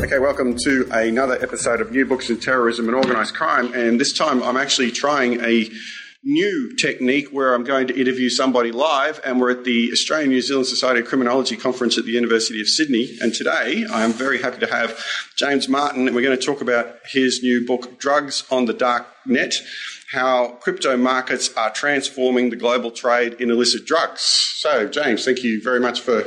Okay, welcome to another episode of New Books in Terrorism and Organised Crime. And this time I'm actually trying a new technique where I'm going to interview somebody live. And we're at the Australian New Zealand Society of Criminology Conference at the University of Sydney. And today I am very happy to have James Martin, and we're going to talk about his new book, Drugs on the Dark Net how crypto markets are transforming the global trade in illicit drugs. So, James, thank you very much for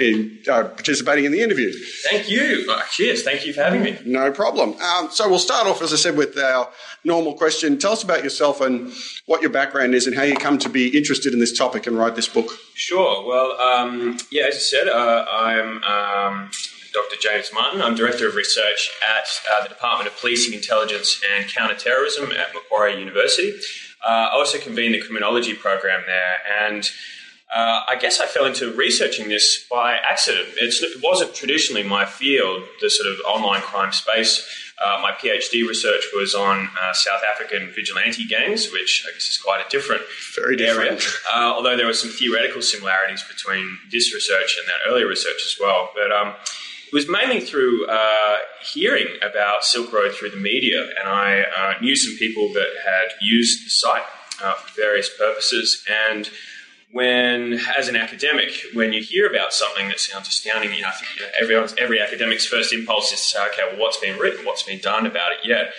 in, uh, participating in the interview. Thank you. Uh, cheers. Thank you for having me. No problem. Um, so, we'll start off, as I said, with our normal question. Tell us about yourself and what your background is and how you come to be interested in this topic and write this book. Sure. Well, um, yeah, as you said, uh, I'm. Um, Dr. James Martin. I'm Director of Research at uh, the Department of Policing, Intelligence and Counterterrorism at Macquarie University. Uh, I also convene the criminology program there, and uh, I guess I fell into researching this by accident. It's, it wasn't traditionally my field, the sort of online crime space. Uh, my PhD research was on uh, South African vigilante gangs, which I guess is quite a different, Very different. area. Uh, although there were some theoretical similarities between this research and that earlier research as well. But um, it was mainly through uh, hearing about Silk Road through the media, and I uh, knew some people that had used the site uh, for various purposes. And when, as an academic, when you hear about something that sounds astounding, you know, I think you know, everyone's, every academic's first impulse is to say, okay, well, what's been written, what's been done about it yet?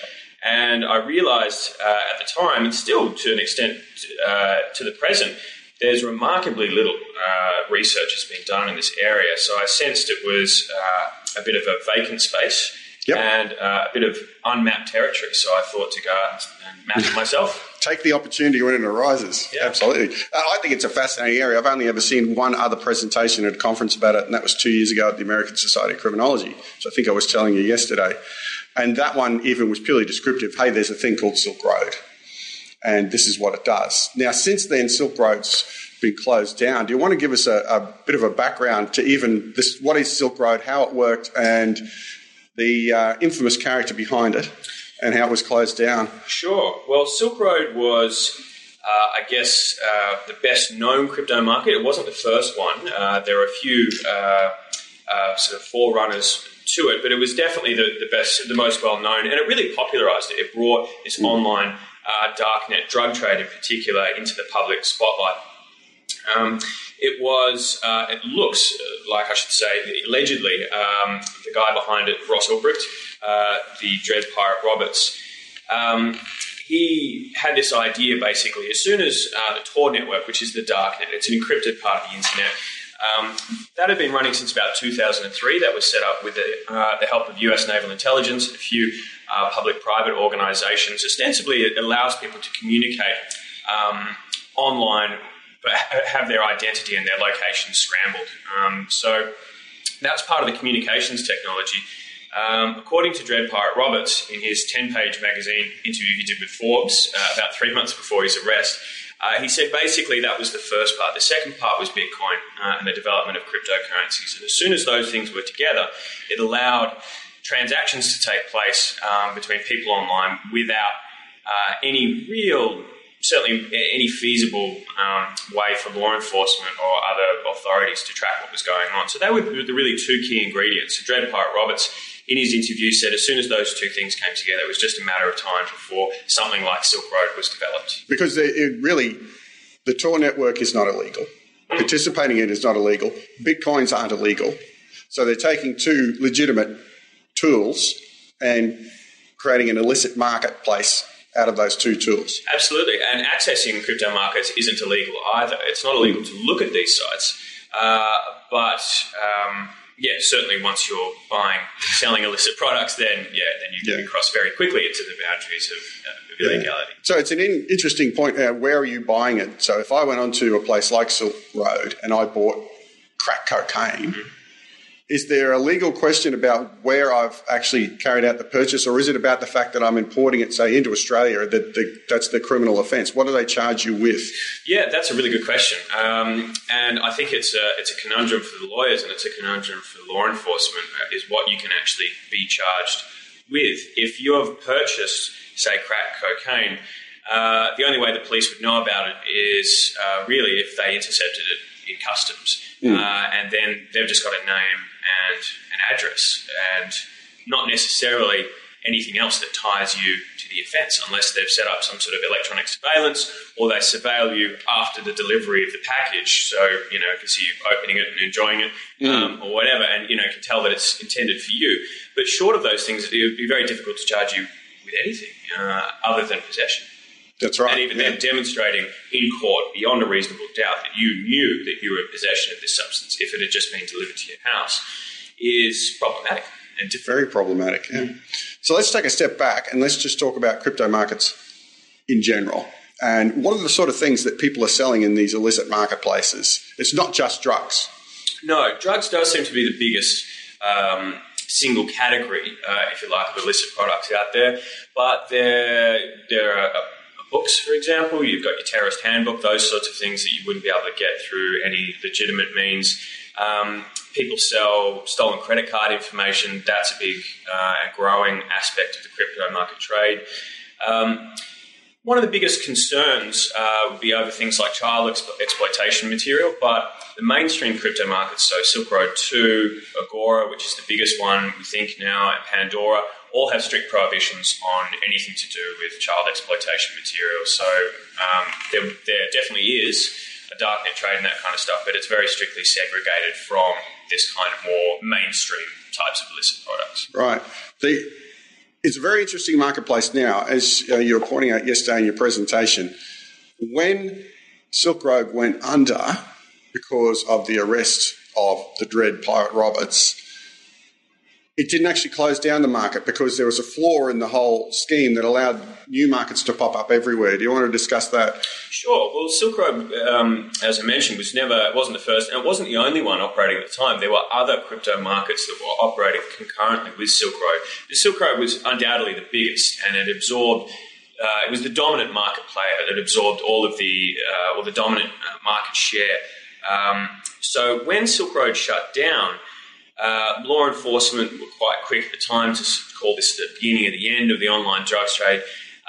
And I realised uh, at the time, and still to an extent uh, to the present, there's remarkably little uh, research has been done in this area. So I sensed it was uh, a bit of a vacant space Yep. and uh, a bit of unmapped territory. So I thought to go out and map it myself. Take the opportunity when it arises. Yeah. Absolutely. Uh, I think it's a fascinating area. I've only ever seen one other presentation at a conference about it, and that was two years ago at the American Society of Criminology. So I think I was telling you yesterday. And that one even was purely descriptive. Hey, there's a thing called Silk Road, and this is what it does. Now, since then, Silk Road's been closed down. Do you want to give us a, a bit of a background to even this? What is Silk Road? How it worked, and the uh, infamous character behind it, and how it was closed down? Sure. Well, Silk Road was, uh, I guess, uh, the best known crypto market. It wasn't the first one. Uh, there are a few uh, uh, sort of forerunners to it, but it was definitely the, the best, the most well known, and it really popularized it. It brought this online uh, darknet drug trade in particular into the public spotlight. Um, it was, uh, it looks uh, like I should say, allegedly, um, the guy behind it, Ross Ulbricht, uh, the Dread Pirate Roberts, um, he had this idea basically as soon as uh, the Tor network, which is the darknet, it's an encrypted part of the internet. Um, that had been running since about 2003. That was set up with the, uh, the help of US naval intelligence a few uh, public private organizations. Ostensibly, it allows people to communicate um, online but have their identity and their location scrambled. Um, so that's part of the communications technology. Um, according to Dread Pirate Roberts, in his 10 page magazine interview he did with Forbes uh, about three months before his arrest, uh, he said basically that was the first part. The second part was Bitcoin uh, and the development of cryptocurrencies. And as soon as those things were together, it allowed transactions to take place um, between people online without uh, any real certainly any feasible um, way for law enforcement or other authorities to track what was going on. So they were the really two key ingredients. Dread Pirate Roberts, in his interview, said as soon as those two things came together, it was just a matter of time before something like Silk Road was developed. Because it, really, the Tor network is not illegal. Participating in it is not illegal. Bitcoins aren't illegal. So they're taking two legitimate tools and creating an illicit marketplace out of those two tools. Absolutely. And accessing crypto markets isn't illegal either. It's not illegal to look at these sites, uh, but um, yeah, certainly once you're buying, selling illicit products, then yeah, then you can Yeah. cross very quickly into the boundaries of, uh, of illegality. So it's an in, interesting point. Uh, where are you buying it? So if I went onto a place like Silk Road and I bought crack cocaine, is there a legal question about where I've actually carried out the purchase, or is it about the fact that I'm importing it, say, into Australia? That the, that's the criminal offence. What do they charge you with? Yeah, that's a really good question, um, and I think it's a it's a conundrum for the lawyers and it's a conundrum for law enforcement. uh, Is what you can actually be charged with if you have purchased, say, crack cocaine. Uh, the only way the police would know about it is uh, really if they intercepted it in customs, uh, and then they've just got a name and an address, and not necessarily anything else that ties you to the offence, unless they've set up some sort of electronic surveillance or they surveil you after the delivery of the package. So, you know, can see you opening it and enjoying it mm. um, or whatever, and, you know, can tell that it's intended for you. But short of those things, it would be very difficult to charge you with anything uh, other than possession. That's right. And even yeah. then, demonstrating in court beyond a reasonable doubt that you knew that you were in possession of this substance, if it had just been delivered to your house, is problematic. And very problematic. Yeah. So let's take a step back and let's just talk about crypto markets in general. And what are the sort of things that people are selling in these illicit marketplaces? It's not just drugs. No, drugs does seem to be the biggest um, single category, uh, if you like, of illicit products out there. But there, there are uh, books, for example. You've got your terrorist handbook, those sorts of things that you wouldn't be able to get through any legitimate means. Um, people sell stolen credit card information. That's a big uh, growing aspect of the crypto market trade. Um, one of the biggest concerns uh, would be over things like child exploitation material, but the mainstream crypto markets, so Silk Road 2, Agora, which is the biggest one, we think now, and Pandora, all have strict prohibitions on anything to do with child exploitation material. So um, there, there definitely is a darknet trade and that kind of stuff, but it's very strictly segregated from this kind of more mainstream types of illicit products. Right. The, it's a very interesting marketplace now, as uh, you were pointing out yesterday in your presentation. When Silk Road went under because of the arrest of the Dread Pirate Roberts, it didn't actually close down the market because there was a flaw in the whole scheme that allowed new markets to pop up everywhere. Do you want to discuss that? Sure. Well, Silk Road, um, as I mentioned, was never wasn't the first, and it wasn't the only one operating at the time. There were other crypto markets that were operating concurrently with Silk Road. The Silk Road was undoubtedly the biggest, and it absorbed. Uh, it was the dominant market player that absorbed all of the uh, or the dominant uh, market share. Um, so when Silk Road shut down uh, law enforcement were quite quick at the time to call this the beginning of the end of the online drugs trade.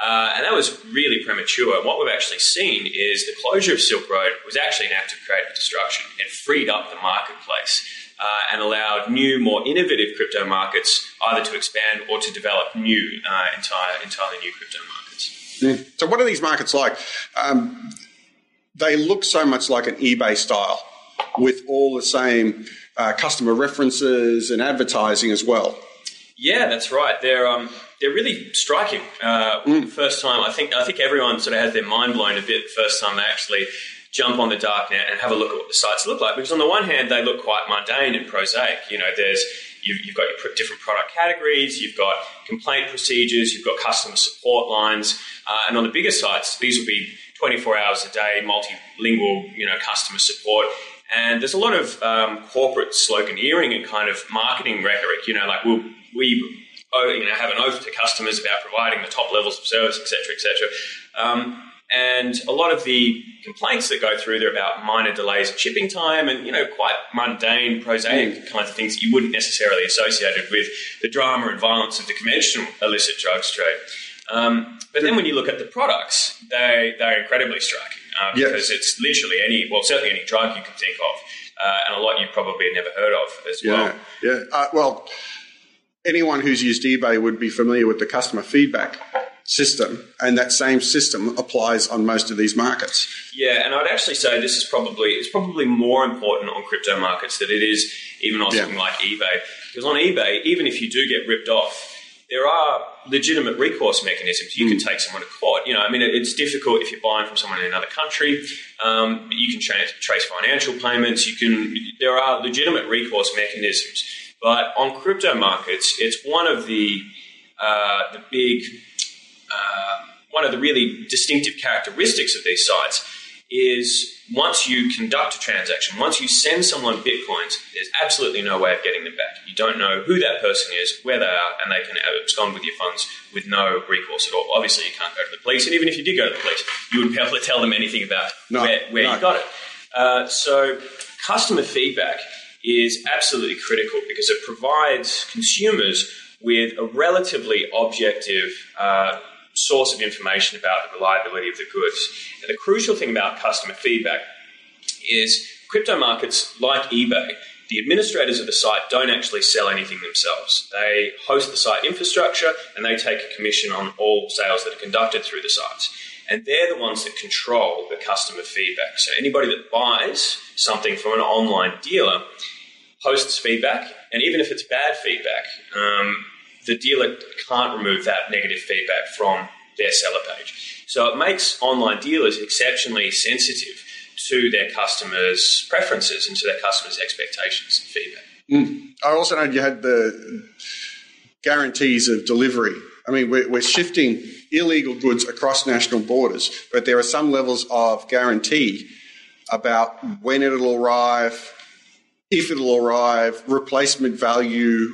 Uh, and that was really premature. And what we've actually seen is the closure of Silk Road was actually an act of creative destruction. It freed up the marketplace uh, and allowed new, more innovative crypto markets either to expand or to develop new, uh, entire, entirely new crypto markets. So, what are these markets like? Um, they look so much like an eBay style with all the same uh, customer references and advertising as well. Yeah, that's right. They're um, they're really striking. Uh, mm. First time, I think I think everyone sort of has their mind blown a bit the first time they actually jump on the darknet and have a look at what the sites look like. Because on the one hand, they look quite mundane and prosaic. You know, there's you've, you've got your different product categories, you've got complaint procedures, you've got customer support lines, uh, and on the bigger sites, these will be 24 hours a day, multilingual, you know, customer support. And there's a lot of um, corporate sloganeering and kind of marketing rhetoric. You know, like we'll, we oh, you know have an oath to customers about providing the top levels of service, etc., etc. Um, and a lot of the complaints that go through they're about minor delays in shipping time and you know quite mundane, prosaic mm. kinds of things that you wouldn't necessarily associate with the drama and violence of the conventional illicit drugs trade. Um, but then when you look at the products, they they're incredibly striking uh, because yes. it's literally any, well, certainly any drug you can think of, uh, and a lot you probably never heard of as yeah, well. Yeah, uh, well, anyone who's used eBay would be familiar with the customer feedback system, and that same system applies on most of these markets. Yeah, and I'd actually say this is probably it's probably more important on crypto markets than it is even on yeah. something like eBay. Because on eBay, even if you do get ripped off, there are legitimate recourse mechanisms. You mm. can take someone to court. You know, I mean, it's difficult if you're buying from someone in another country. Um, you can tra- trace financial payments. You can. There are legitimate recourse mechanisms. But on crypto markets, it's one of the uh, the big uh, one of the really distinctive characteristics of these sites is once you conduct a transaction, once you send someone bitcoins, there's absolutely no way of getting them back. You don't know who that person is, where they are, and they can abscond with your funds with no recourse at all. Obviously, you can't go to the police, and even if you did go to the police, you wouldn't be able to tell them anything about no, where, where no. you got it. Uh, so, customer feedback is absolutely critical because it provides consumers with a relatively objective uh, source of information about the reliability of the goods. And the crucial thing about customer feedback is crypto markets like eBay the administrators of the site don't actually sell anything themselves. They host the site infrastructure and they take a commission on all sales that are conducted through the sites. And they're the ones that control the customer feedback. So anybody that buys something from an online dealer posts feedback, and even if it's bad feedback, um, the dealer can't remove that negative feedback from their seller page. So it makes online dealers exceptionally sensitive to their customers' preferences and to their customers' expectations and feedback. Mm. I also know you had the guarantees of delivery. I mean, we're, we're shifting illegal goods across national borders, but there are some levels of guarantee about when it'll arrive, if it'll arrive, replacement value,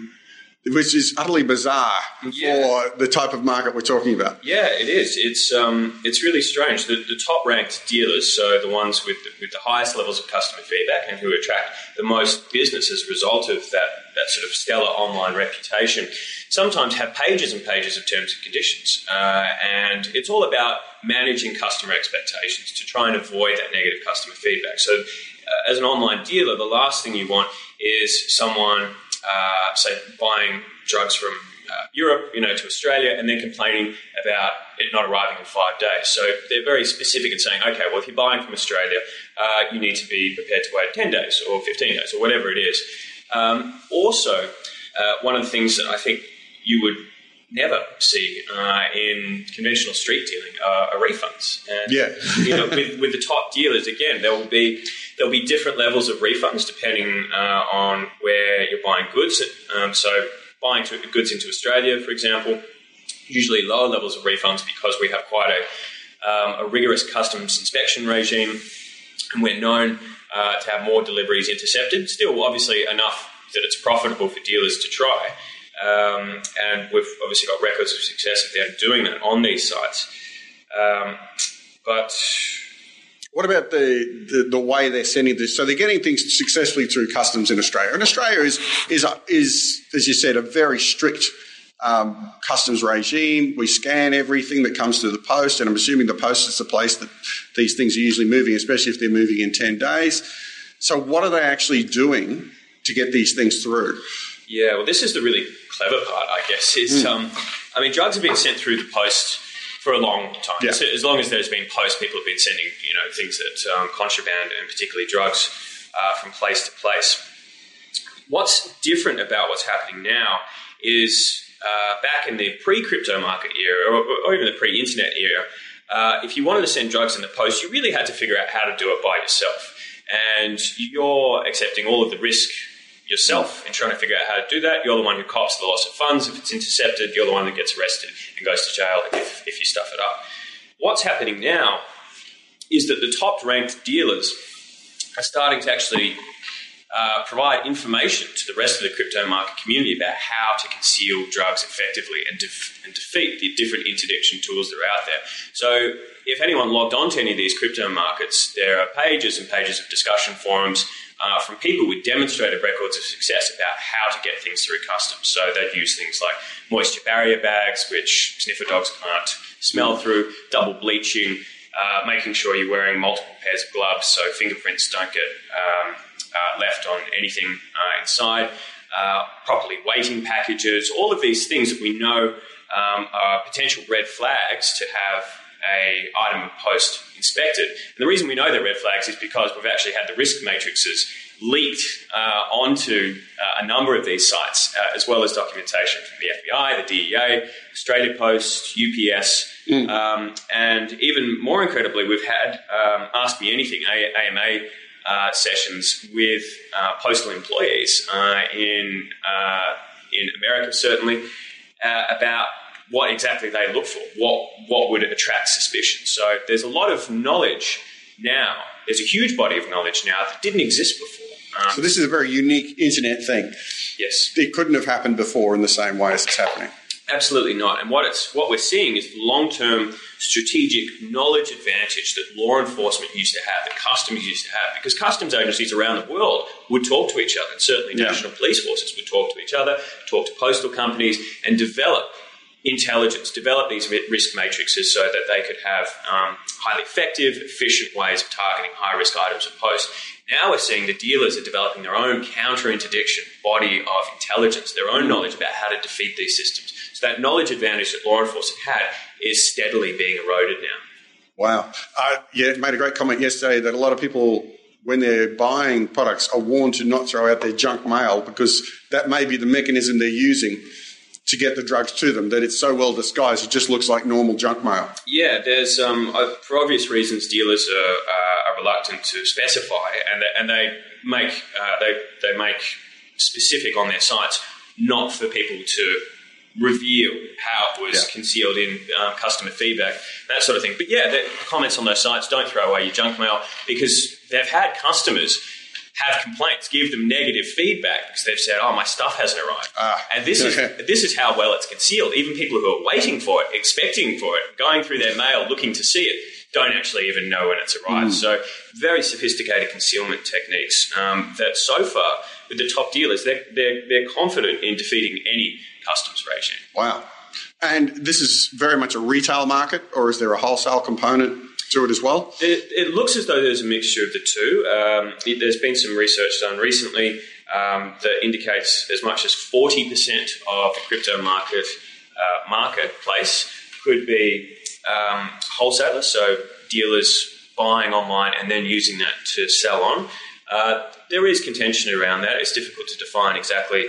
which is utterly bizarre yeah. for the type of market we're talking about. Yeah, it is. It's um, it's really strange. The, the top ranked dealers, so the ones with the, with the highest levels of customer feedback and who attract the most business as a result of that that sort of stellar online reputation, sometimes have pages and pages of terms and conditions, uh, and it's all about managing customer expectations to try and avoid that negative customer feedback. So, uh, as an online dealer, the last thing you want is someone uh, say, buying drugs from uh, Europe, you know, to Australia, and then complaining about it not arriving in five days. So they're very specific in saying, okay, well, if you're buying from Australia, uh, you need to be prepared to wait 10 days or 15 days or whatever it is. Um, also, uh, one of the things that I think you would never see uh, in conventional street dealing are, are refunds. And, yeah. you know, with, with the top dealers, again, there will be there'll be different levels of refunds depending uh, on where you're buying goods. Um, so buying to, goods into Australia, for example, usually lower levels of refunds because we have quite a, um, a rigorous customs inspection regime, and we're known uh, to have more deliveries intercepted. Still, obviously, enough that it's profitable for dealers to try. Um, and we've obviously got records of success of them doing that on these sites. Um, but what about the, the, the, way they're sending this? So they're getting things successfully through customs in Australia, and Australia is is is as you said a very strict um, customs regime. We scan everything that comes through the post, and I'm assuming the post is the place that these things are usually moving, especially if they're moving in ten days. So what are they actually doing to get these things through? Yeah, well, this is the really clever part, I guess. Is mm. um, I mean, drugs are being sent through the post for a long time. Yeah. So as long as there's been posts, people have been sending you know things that um, contraband and particularly drugs uh, from place to place. What's different about what's happening now is uh, back in the pre-crypto market era, or, or even the pre-internet era, uh, if you wanted to send drugs in the post, you really had to figure out how to do it by yourself, and you're accepting all of the risk yourself in trying to figure out how to do that. You're the one who cops the loss of funds if it's intercepted. You're the one that gets arrested and goes to jail if, if you stuff it up. What's happening now is that the top ranked dealers are starting to actually uh, provide information to the rest of the crypto market community about how to conceal drugs effectively and, def- and defeat the different interdiction tools that are out there. So, if anyone logged on to any of these crypto markets, there are pages and pages of discussion forums uh, from people with demonstrated records of success about how to get things through customs. So they'd use things like moisture barrier bags, which sniffer dogs can't smell through, double bleaching, uh, making sure you're wearing multiple pairs of gloves so fingerprints don't get um, uh, left on anything uh, inside, uh, properly weighting packages, all of these things that we know um, are potential red flags to have a item post inspected. And the reason we know they're red flags is because we've actually had the risk matrices leaked uh, onto uh, a number of these sites, uh, as well as documentation from the FBI, the DEA, Australia Post, UPS, mm. um, and even more incredibly, we've had um, Ask Me Anything, AMA. Uh, sessions with uh, postal employees uh, in in America, certainly, about what exactly they look for, what what would attract suspicion. So there's a lot of knowledge now. There's a huge body of knowledge now that didn't exist before. Um, so this is a very unique internet thing. Yes, it couldn't have happened before in the same way as it's happening. Absolutely not. And what it's what we're seeing is the long-term strategic knowledge advantage that law enforcement used to have, that customs used to have, because customs agencies around the world would talk to each other, and certainly yeah. national police forces would talk to each other, talk to postal companies, and develop intelligence, develop these risk matrices so that they could have um, highly effective, efficient ways of targeting high risk items of post. Now we're seeing the dealers are developing their own counter interdiction body of intelligence, their own knowledge about how to defeat these systems. So that knowledge advantage that law enforcement had is steadily being eroded now. Wow. Uh, yeah, made a great comment yesterday that a lot of people, when they're buying products, are warned to not throw out their junk mail because that may be the mechanism they're using to get the drugs to them. That it's so well disguised, it just looks like normal junk mail. Yeah, there's um, uh, for obvious reasons, dealers are, uh, are reluctant to specify, and they, and they make uh, they they make specific on their sites, not for people to reveal how it was Yeah. concealed in um, customer feedback, that sort of thing. But yeah, the comments on those sites don't throw away your junk mail because they've had customers have complaints, give them negative feedback because they've said, "Oh, my stuff hasn't arrived," Ah. and this is this is how well it's concealed. Even people who are waiting for it, expecting for it, going through their mail, looking to see it, don't actually even know when it's arrived. So, very sophisticated concealment techniques um, that so far, with the top dealers, they're, they're, they're confident in defeating any customs regime. Wow. And this is very much a retail market, or is there a wholesale component to it as well? It, it looks as though there's a mixture of the two. Um, it- there's been some research done recently um, that indicates as much as 40% of the crypto market uh, marketplace could be um, wholesalers, so dealers buying online and then using that to sell on. Uh, there is contention around that. It's difficult to define exactly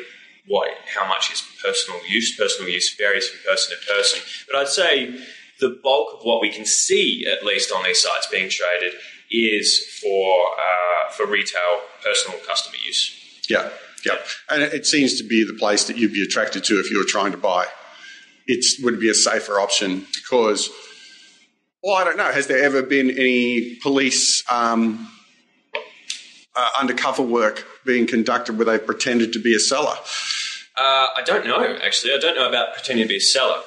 what, how much is personal use. Personal use varies from person to person. But I'd say the bulk of what we can see, at least on these sites being traded, is for uh, for retail, personal customer use. Yeah, yeah. And it- seems to be the place that you'd be attracted to if you were trying to buy. It would be a safer option because, well, I don't know. Has there ever been any police um, uh, undercover work being conducted where they pretended to be a seller? Uh, I don't know, actually. I don't know about pretending to be a seller.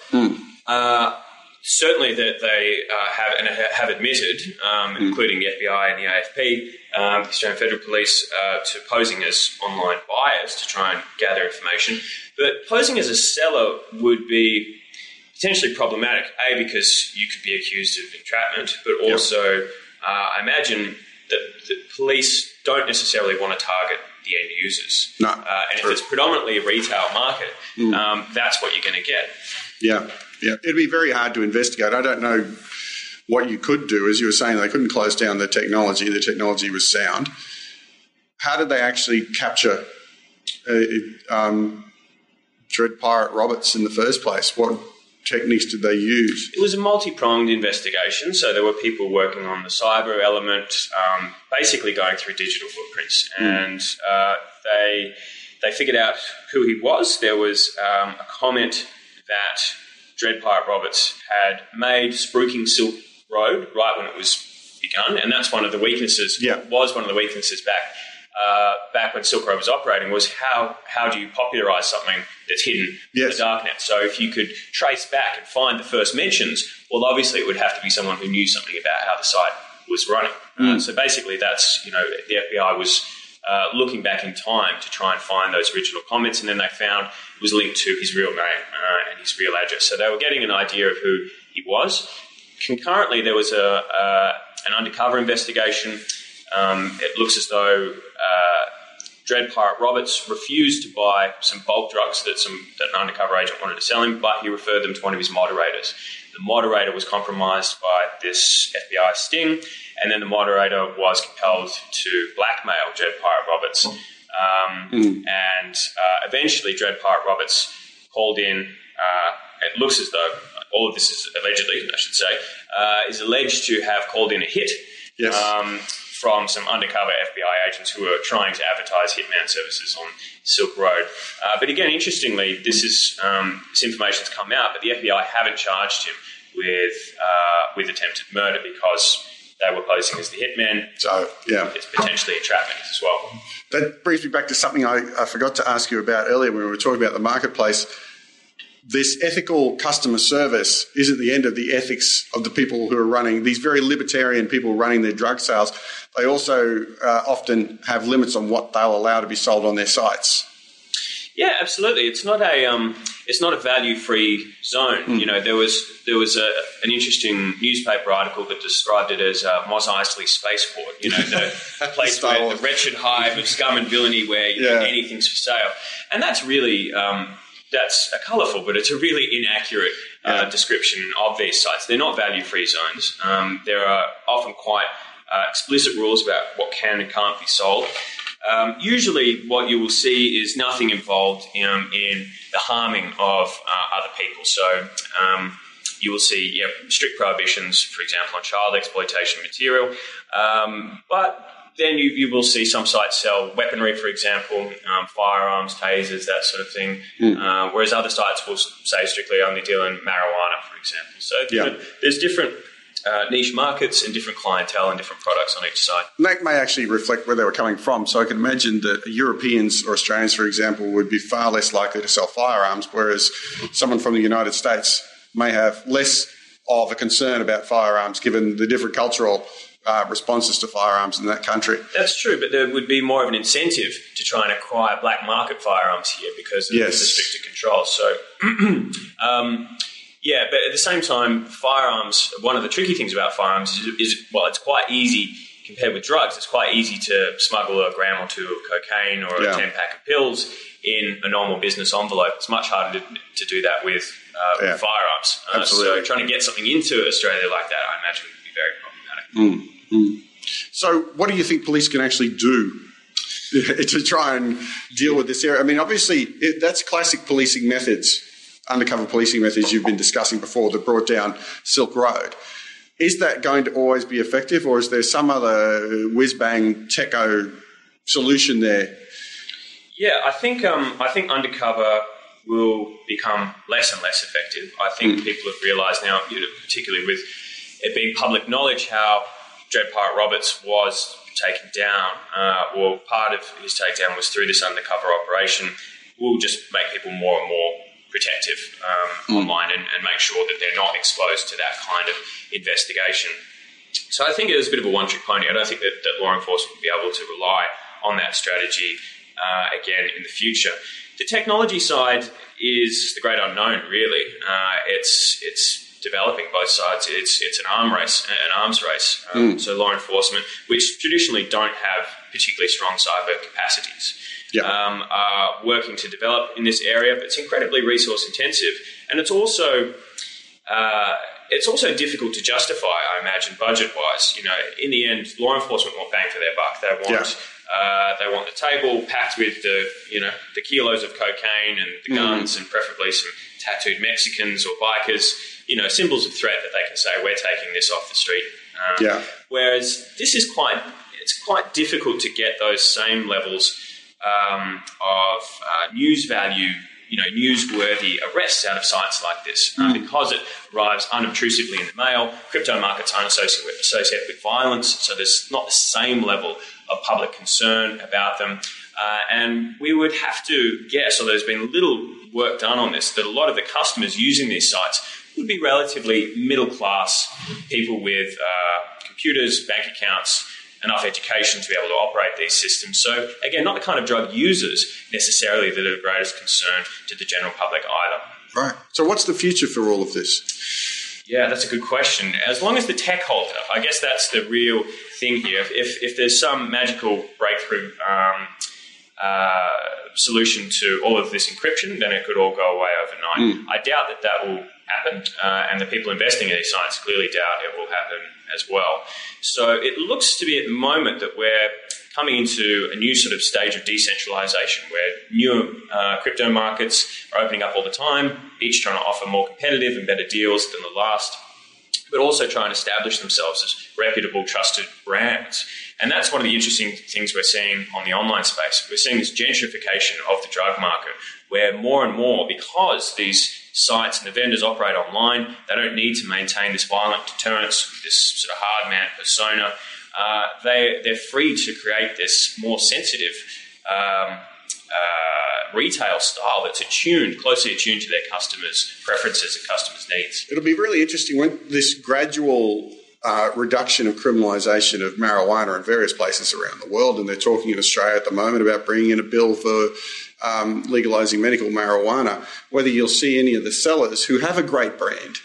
Uh, certainly, that they uh, have and have admitted, um, including the FBI and the AFP, um, the Australian Federal Police, uh, to posing as online buyers to try and gather information. But posing as a seller would be potentially problematic. A because you could be accused of entrapment, but also uh, I imagine that the police don't necessarily want to target the end users. No, Uh, and true. if it's predominantly a retail market, um, that's what you're going to get. Yeah, yeah. It'd be very hard to investigate. I don't know what you could do. As you were saying, they couldn't close down the technology. The technology was sound. How did they actually capture uh, um, Dread Pirate Roberts in the first place? What techniques did they use? It was a multi-pronged investigation, so there were people working on the cyber element, um, basically going through digital footprints, and uh, they they figured out who he was. There was um, a comment that Dread Pirate Roberts had made spruiking Silk Road right when it was begun, and that's one of the weaknesses. Yeah. was one of the weaknesses back. Uh, back when Silk Road was operating, was how how do you popularize something that's hidden in Yes. the darknet? So if you could trace back and find the first mentions, well, obviously it would have to be someone who knew something about how the site was running. Uh, so basically, that's you know the FBI was uh, looking back in time to try and find those original comments, and then they found it was linked to his real name uh, and his real address. So they were getting an idea of who he was. Concurrently, there was a uh, an undercover investigation. Um, it looks as though uh, Dread Pirate Roberts refused to buy some bulk drugs that some that an undercover agent wanted to sell him, but he referred them to one of his moderators. The moderator was compromised by this FBI sting, and then the moderator was compelled to blackmail Dread Pirate Roberts. Um, And uh, eventually, Dread Pirate Roberts called in. Uh, it looks as though all of this is allegedly, I should say, uh, is alleged to have called in a hit Yes. um, from some undercover FBI agents who were trying to advertise hitman services on Silk Road. Uh, but again, interestingly, this is um, this information's come out, but the FBI haven't charged him with uh, with attempted murder because they were posing as the hitman. So, yeah. It's potentially entrapment as well. That brings me back to something I, I forgot to ask you about earlier when we were talking about the marketplace. This ethical customer service isn't the end of the ethics of the people who are running these very libertarian people running their drug sales. They also uh, often have limits on what they'll allow to be sold on their sites. Yeah, absolutely. It's not a um, it's not a value free zone. Hmm. You know, there was there was a, an interesting newspaper article that described it as uh, Mos Eisley spaceport. You know, the place where Wars. the wretched hive of scum and villainy, where you know, anything's for sale, and that's really um, that's a colourful, but it's a really inaccurate uh, Yeah. description of these sites. They're not value free zones. Um, there are often quite uh, explicit rules about what can and can't be sold. Um, usually, what you will see is nothing involved um, in the harming of uh, other people. So, um, you will see yeah, strict prohibitions, for example, on child exploitation material. Um, but then you, you will see some sites sell weaponry, for example, um, firearms, tasers, that sort of thing. Uh, whereas other sites will say strictly only deal in marijuana, for example. So Yeah. there's different uh, niche markets and different clientele and different products on each side. And that may actually reflect where they were coming from. So I can imagine that Europeans or Australians, for example, would be far less likely to sell firearms, whereas someone from the United States may have less of a concern about firearms given the different cultural uh, responses to firearms in that country. That's true, but there would be more of an incentive to try and acquire black market firearms here because of Yes. the stricter controls. So, um, yeah, but at the same time, firearms, one of the tricky things about firearms is, is, well, it's quite easy compared with drugs. It's quite easy to smuggle a gram or two of cocaine or Yeah. a 10 pack of pills in a normal business envelope. It's much harder to, to do that with, uh, Yeah. with firearms. Uh, Absolutely. so, trying to get something into Australia like that, I imagine, would be very problematic. So, what do you think police can actually do to try and deal with this area? I mean, obviously, it, that's classic policing methods, undercover policing methods you've been discussing before that brought down Silk Road. Is that going to always be effective, or is there some other whiz bang techo solution there? Yeah, I think um, I think undercover will become less and less effective. I think people have realised now, particularly with it being public knowledge, how Dread Pirate Roberts was taken down, uh, or part of his takedown was through this undercover operation. Will just make people more and more protective um, online and, and make sure that they're not exposed to that kind of investigation. So I think it is a bit of a one-trick pony. I don't think that, that law enforcement will be able to rely on that strategy uh, again in the future. The technology side is the great unknown. Really, uh, it's it's developing both sides. It's it's an arm race, an arms race. Um, So law enforcement, which traditionally don't have particularly strong cyber capacities, Yeah. um, are working to develop in this area. But it's incredibly resource intensive, and it's also uh, it's also difficult to justify, I imagine, budget wise. You know, in the end, law enforcement want bang for their buck. They want Yeah. uh, they want the table packed with the you know the kilos of cocaine and the guns, and preferably some tattooed Mexicans or bikers. You know, symbols of threat that they can say we're taking this off the street. Um, Yeah. Whereas this is quite it's quite difficult to get those same levels um, of uh, news value, you know, newsworthy arrests out of sites like this uh, because it arrives unobtrusively in the mail. Crypto markets aren't associated with, associated with violence, so there's not the same level of public concern about them. Uh, and we would have to guess, or there's been little work done on this, that a lot of the customers using these sites would be relatively middle class people with uh, computers, bank accounts, enough education to be able to operate these systems. So, again, not the kind of drug users necessarily that are the greatest concern to the general public either. Right. So, what's the future for all of this? Yeah, that's a good question. As long as the tech holds up, I guess that's the real thing here. If, if there's some magical breakthrough um, uh, solution to all of this encryption, then it could all go away overnight. I doubt that that will happen, uh, and the people investing in these sites clearly doubt it will happen as well. So it looks to be at the moment that we're coming into a new sort of stage of decentralization where new uh, crypto markets are opening up all the time, each trying to offer more competitive and better deals than the last but also trying to establish themselves as reputable, trusted brands. And that's one of the interesting things we're seeing on the online space. We're seeing this gentrification of the drug market, where more and more, because these sites and the vendors operate online, they don't need to maintain this violent deterrence, this sort of hard man persona. Uh, they, they're free to create this more sensitive um, uh, retail style that's attuned, closely attuned to their customers' preferences and customers' needs. It'll be really interesting when this gradual uh, reduction of criminalisation of marijuana in various places around the world, and they're talking in Australia at the moment about bringing in a bill for um, legalizing medical marijuana, whether you'll see any of the sellers who have a great brand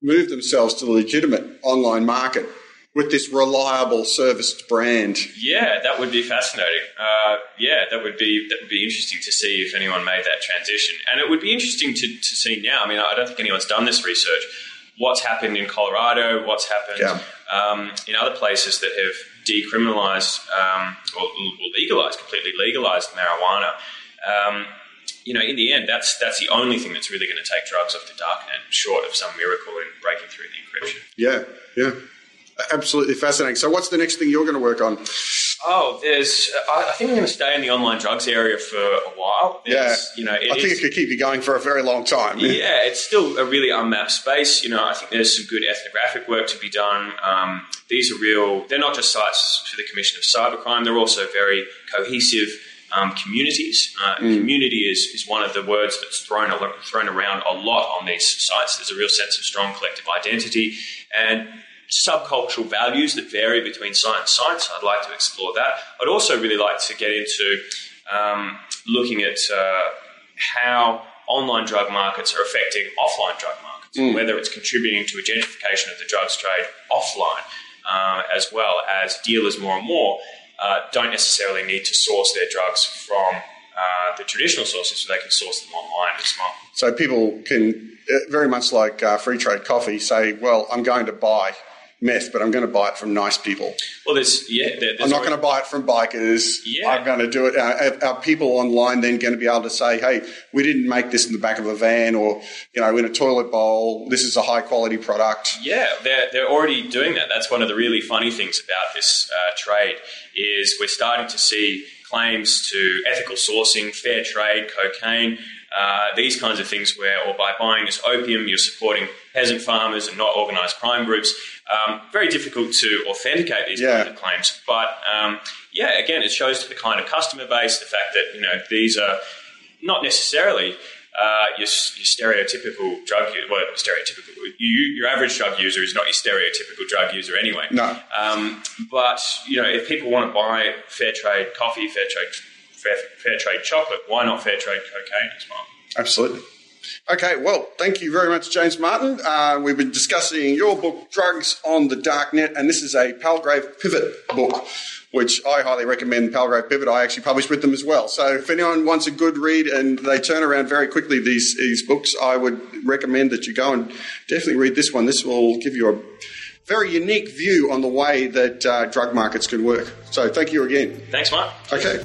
move themselves to the legitimate online market with this reliable serviced brand. Yeah, that would be fascinating. Uh, yeah, that would be that would be interesting to see if anyone made that transition, and it would be interesting to, to see now. I mean, I don't think anyone's done this research. What's happened in Colorado? What's happened Yeah. um, in other places that have decriminalized um, or, or legalized, completely legalized marijuana? Um, you know, in the end, that's that's the only thing that's really going to take drugs off the darknet, short of some miracle in breaking through the encryption. Yeah, yeah. Absolutely fascinating. So, what's the next thing you're going to work on? Oh, there's. I think I'm going to stay in the online drugs area for a while. Yeah. You know, it I think is- it could keep you going for a very long time. yeah, it's still a really unmapped space. You know, I think there's some good ethnographic work to be done. Um, these are real. They're not just sites for the Commission of Cybercrime. They're also very cohesive um, communities. Uh, Community is, is one of the words that's thrown a, thrown around a lot on these sites. There's a real sense of strong collective identity and subcultural values that vary between science and sites. I'd like to explore that. I'd also really like to get into um, looking at uh, how online drug markets are affecting offline drug markets, whether it's contributing to a gentrification of the drugs trade offline, uh, as well as dealers more and more uh, don't necessarily need to source their drugs from uh, the traditional sources, so they can source them online as well. So people can, uh, very much like uh, free trade coffee, say, well, I'm going to buy meth, but I'm going to buy it from nice people. Well, there's yeah, there, there's I'm not already- going to buy it from bikers. Yeah. I'm going to do it. Are- are people online then going to be able to say, hey, we didn't make this in the back of a van or, you know, in a toilet bowl. This is a high quality product. Yeah, they're, they're already doing that. That's one of the really funny things about this uh, trade is we're starting to see claims to ethical sourcing, fair trade, cocaine, uh, these kinds of things where, or by buying this opium, you're supporting peasant farmers and not organised crime groups. Um, very difficult to authenticate these Yeah. kinds of claims. But um, yeah, again, it shows to the kind of customer base the fact that, you know, these are not necessarily uh, your, your stereotypical drug user. Well, stereotypical. You, your average drug user is not your stereotypical drug user anyway. No. Um, but you know, if people want to buy fair trade coffee, fair trade, fair, fair trade chocolate, why not fair trade cocaine as well? Absolutely. Okay, well, thank you very much, James Martin. Uh, we've been discussing your book, Drugs on the Darknet, and this is a Palgrave Pivot book, which I highly recommend. Palgrave Pivot, I actually published with them as well. So if anyone wants a good read and they turn around very quickly, these, these books, I would recommend that you go and definitely read this one. This will give you a very unique view on the way that uh, drug markets can work. So thank you again. Thanks, Mark. Okay.